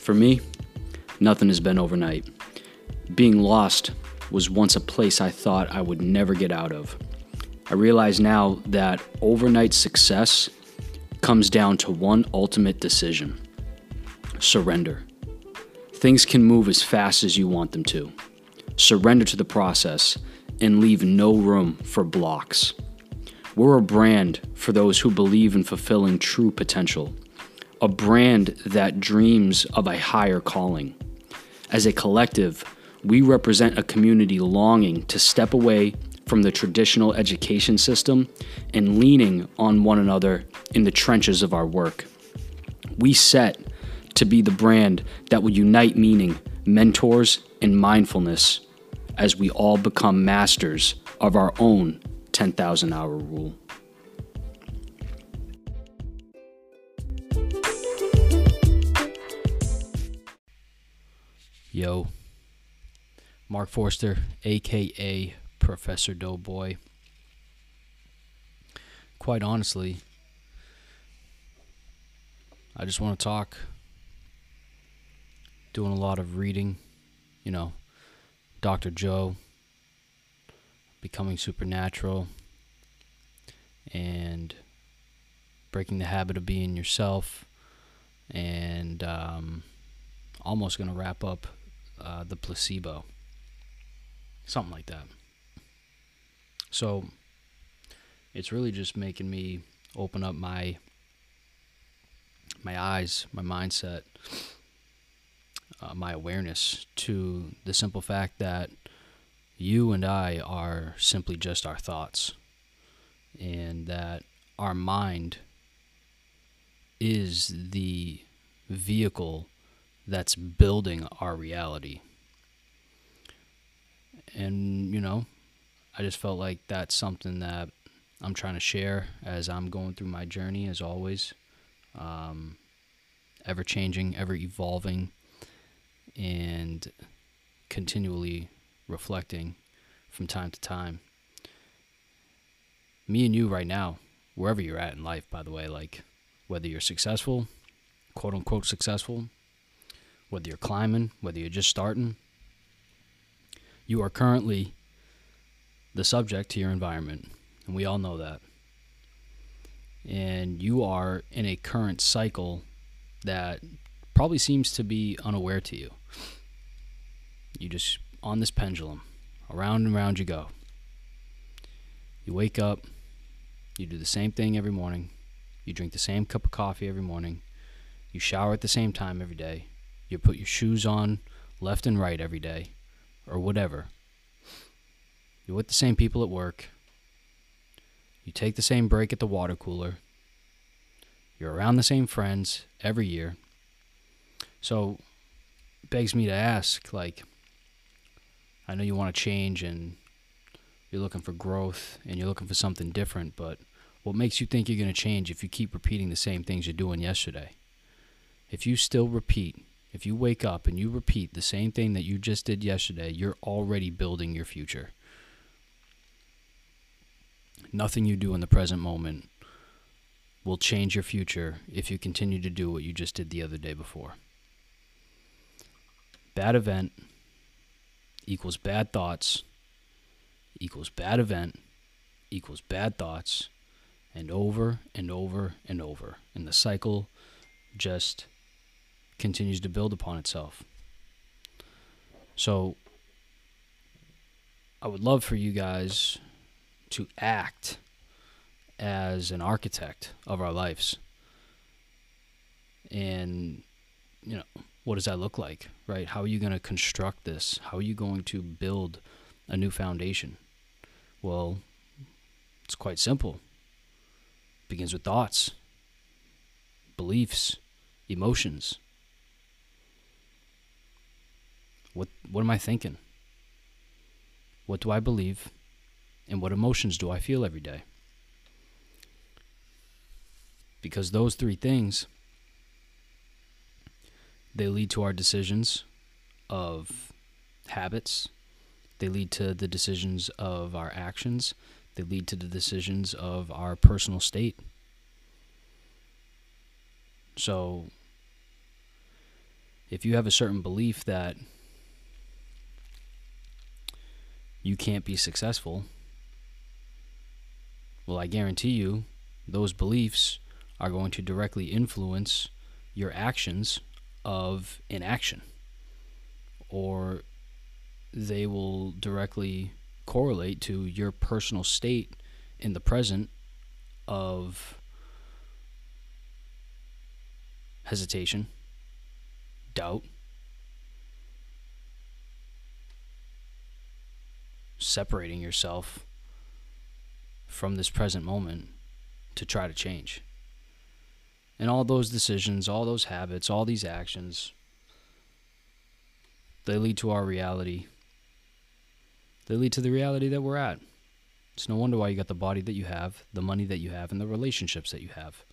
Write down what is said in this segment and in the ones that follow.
For me, nothing has been overnight. Being lost was once a place I thought I would never get out of. I realize now that overnight success comes down to one ultimate decision surrender. Things can move as fast as you want them to. Surrender to the process and leave no room for blocks. We're a brand for those who believe in fulfilling true potential, a brand that dreams of a higher calling. As a collective, we represent a community longing to step away from the traditional education system and leaning on one another in the trenches of our work. We set to be the brand that will unite meaning, mentors, and mindfulness as we all become masters of our own 10,000 hour rule. Yo, Mark Forster, aka Professor Doughboy. Quite honestly, I just want to talk. Doing a lot of reading, you know, Dr. Joe, Becoming Supernatural, and Breaking the Habit of Being Yourself, and um, almost going to wrap up uh, The Placebo. Something like that. So it's really just making me open up my my eyes, my mindset, uh, my awareness to the simple fact that you and I are simply just our thoughts, and that our mind is the vehicle that's building our reality. And, you know, I just felt like that's something that I'm trying to share as I'm going through my journey, as always. Um, ever changing, ever evolving, and continually reflecting from time to time. Me and you right now, wherever you're at in life, by the way, like whether you're successful, quote unquote successful, whether you're climbing, whether you're just starting, you are currently the subject to your environment. And we all know that. And you are in a current cycle that probably seems to be unaware to you. You just on this pendulum, around and around you go. You wake up, you do the same thing every morning, you drink the same cup of coffee every morning, you shower at the same time every day, you put your shoes on left and right every day, or whatever. You're with the same people at work. You take the same break at the water cooler. You're around the same friends every year. So, begs me to ask like, I know you want to change and you're looking for growth and you're looking for something different, but what makes you think you're going to change if you keep repeating the same things you're doing yesterday? If you still repeat, if you wake up and you repeat the same thing that you just did yesterday, you're already building your future. Nothing you do in the present moment will change your future if you continue to do what you just did the other day before. Bad event equals bad thoughts equals bad event equals bad thoughts and over and over and over. And the cycle just continues to build upon itself. So I would love for you guys to act as an architect of our lives. And, you know, what does that look like, right? How are you going to construct this? How are you going to build a new foundation? Well, it's quite simple. It begins with thoughts, beliefs, emotions. What what am I thinking? What do I believe? And what emotions do I feel every day? Because those three things they lead to our decisions of habits. They lead to the decisions of our actions. They lead to the decisions of our personal state. So, if you have a certain belief that you can't be successful, well, I guarantee you those beliefs are going to directly influence your actions of inaction, or they will directly correlate to your personal state in the present of hesitation, doubt, separating yourself from this present moment to try to change. And all those decisions, all those habits, all these actions, they lead to our reality. They lead to the reality that we're at. It's no wonder why you got the body that you have, the money that you have, and the relationships that you have.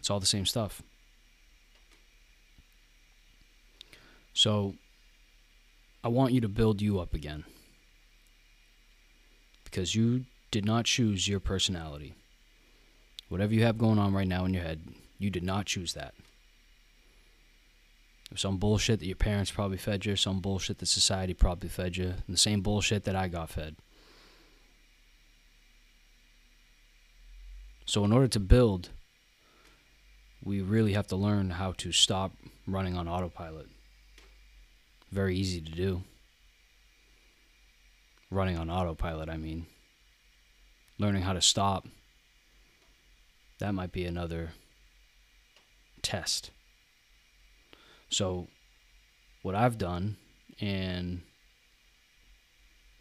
It's all the same stuff. So, I want you to build you up again. Because you did not choose your personality. Whatever you have going on right now in your head, you did not choose that. Some bullshit that your parents probably fed you, some bullshit that society probably fed you, and the same bullshit that I got fed. So, in order to build, we really have to learn how to stop running on autopilot. Very easy to do. Running on autopilot, I mean. Learning how to stop. That might be another test. So, what I've done, and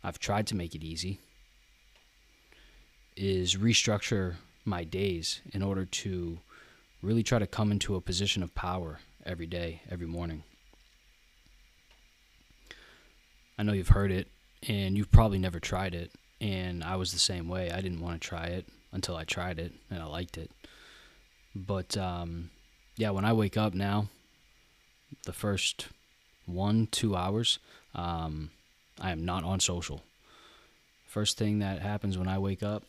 I've tried to make it easy, is restructure my days in order to really try to come into a position of power every day, every morning. I know you've heard it, and you've probably never tried it, and I was the same way. I didn't want to try it until I tried it, and I liked it. But um, yeah, when I wake up now, the first one, two hours, um, I am not on social. First thing that happens when I wake up,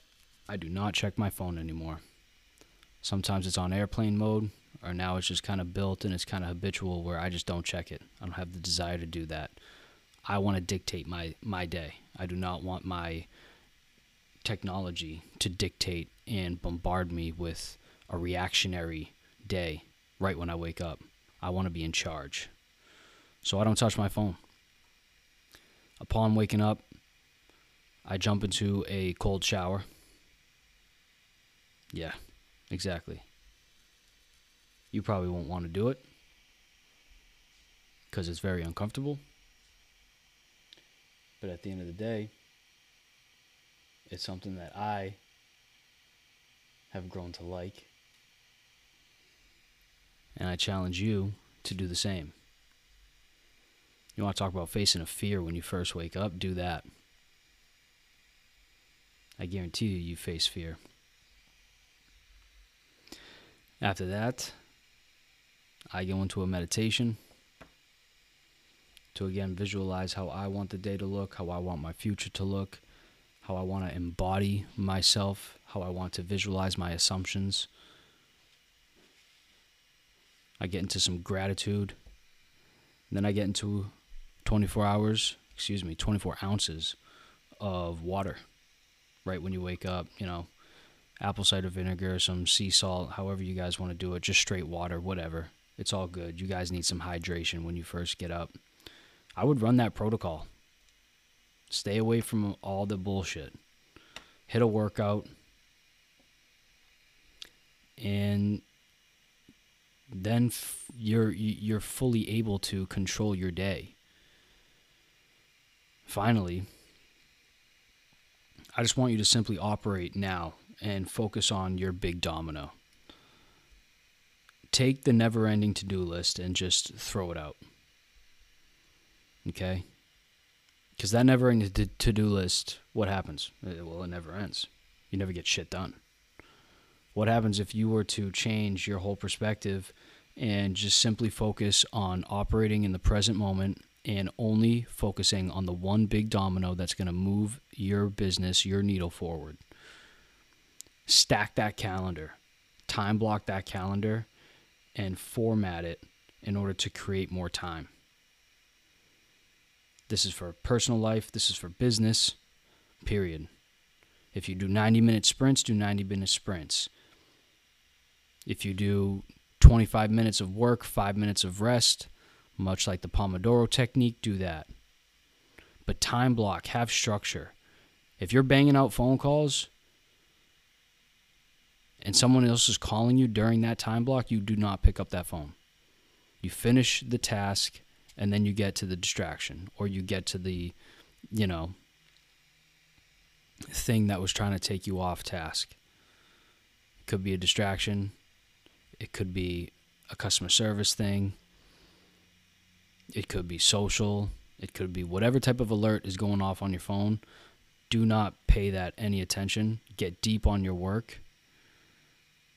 I do not check my phone anymore. Sometimes it's on airplane mode, or now it's just kind of built and it's kind of habitual where I just don't check it. I don't have the desire to do that. I want to dictate my, my day. I do not want my technology to dictate and bombard me with a reactionary day right when I wake up. I want to be in charge. So I don't touch my phone. Upon waking up, I jump into a cold shower. Yeah, exactly. You probably won't want to do it because it's very uncomfortable. But at the end of the day, it's something that I have grown to like and I challenge you to do the same. You want to talk about facing a fear when you first wake up? Do that. I guarantee you, you face fear. After that, I go into a meditation to again visualize how I want the day to look, how I want my future to look, how I want to embody myself, how I want to visualize my assumptions I get into some gratitude. then I get into 24 hours, excuse me, 24 ounces of water right when you wake up. You know, apple cider vinegar, some sea salt, however you guys want to do it, just straight water, whatever. It's all good. You guys need some hydration when you first get up. I would run that protocol. Stay away from all the bullshit. Hit a workout. And then f- you're you're fully able to control your day. Finally, I just want you to simply operate now and focus on your big domino. Take the never ending to do list and just throw it out. Okay? Because that never ending to do list, what happens? Uh, well, it never ends. You never get shit done. What happens if you were to change your whole perspective and just simply focus on operating in the present moment and only focusing on the one big domino that's going to move your business, your needle forward? Stack that calendar, time block that calendar, and format it in order to create more time. This is for personal life, this is for business, period. If you do 90 minute sprints, do 90 minute sprints. If you do 25 minutes of work, 5 minutes of rest, much like the Pomodoro technique, do that. But time block, have structure. If you're banging out phone calls and someone else is calling you during that time block, you do not pick up that phone. You finish the task and then you get to the distraction or you get to the, you know, thing that was trying to take you off task. It could be a distraction, it could be a customer service thing, it could be social, it could be whatever type of alert is going off on your phone. Do not pay that any attention. Get deep on your work.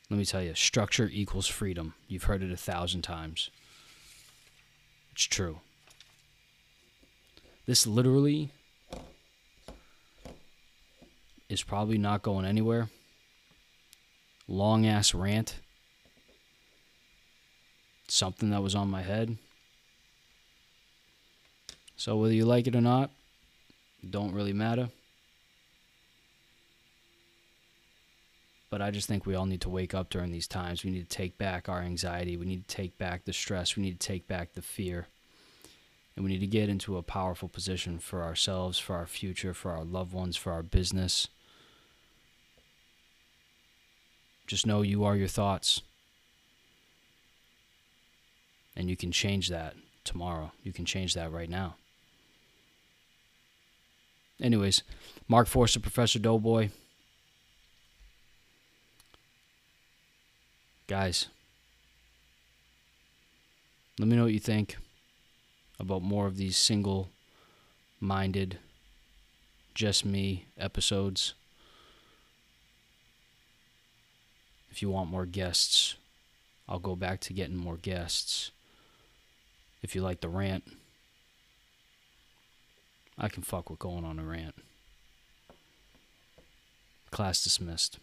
Let me tell you, structure equals freedom. You've heard it a thousand times. It's true. This literally is probably not going anywhere. Long ass rant. Something that was on my head. So whether you like it or not, don't really matter. But I just think we all need to wake up during these times. We need to take back our anxiety. We need to take back the stress. We need to take back the fear. And we need to get into a powerful position for ourselves, for our future, for our loved ones, for our business. Just know you are your thoughts. And you can change that tomorrow. You can change that right now. Anyways, Mark Forster, Professor Doughboy. Guys, let me know what you think about more of these single minded, just me episodes. If you want more guests, I'll go back to getting more guests. If you like the rant, I can fuck with going on a rant. Class dismissed.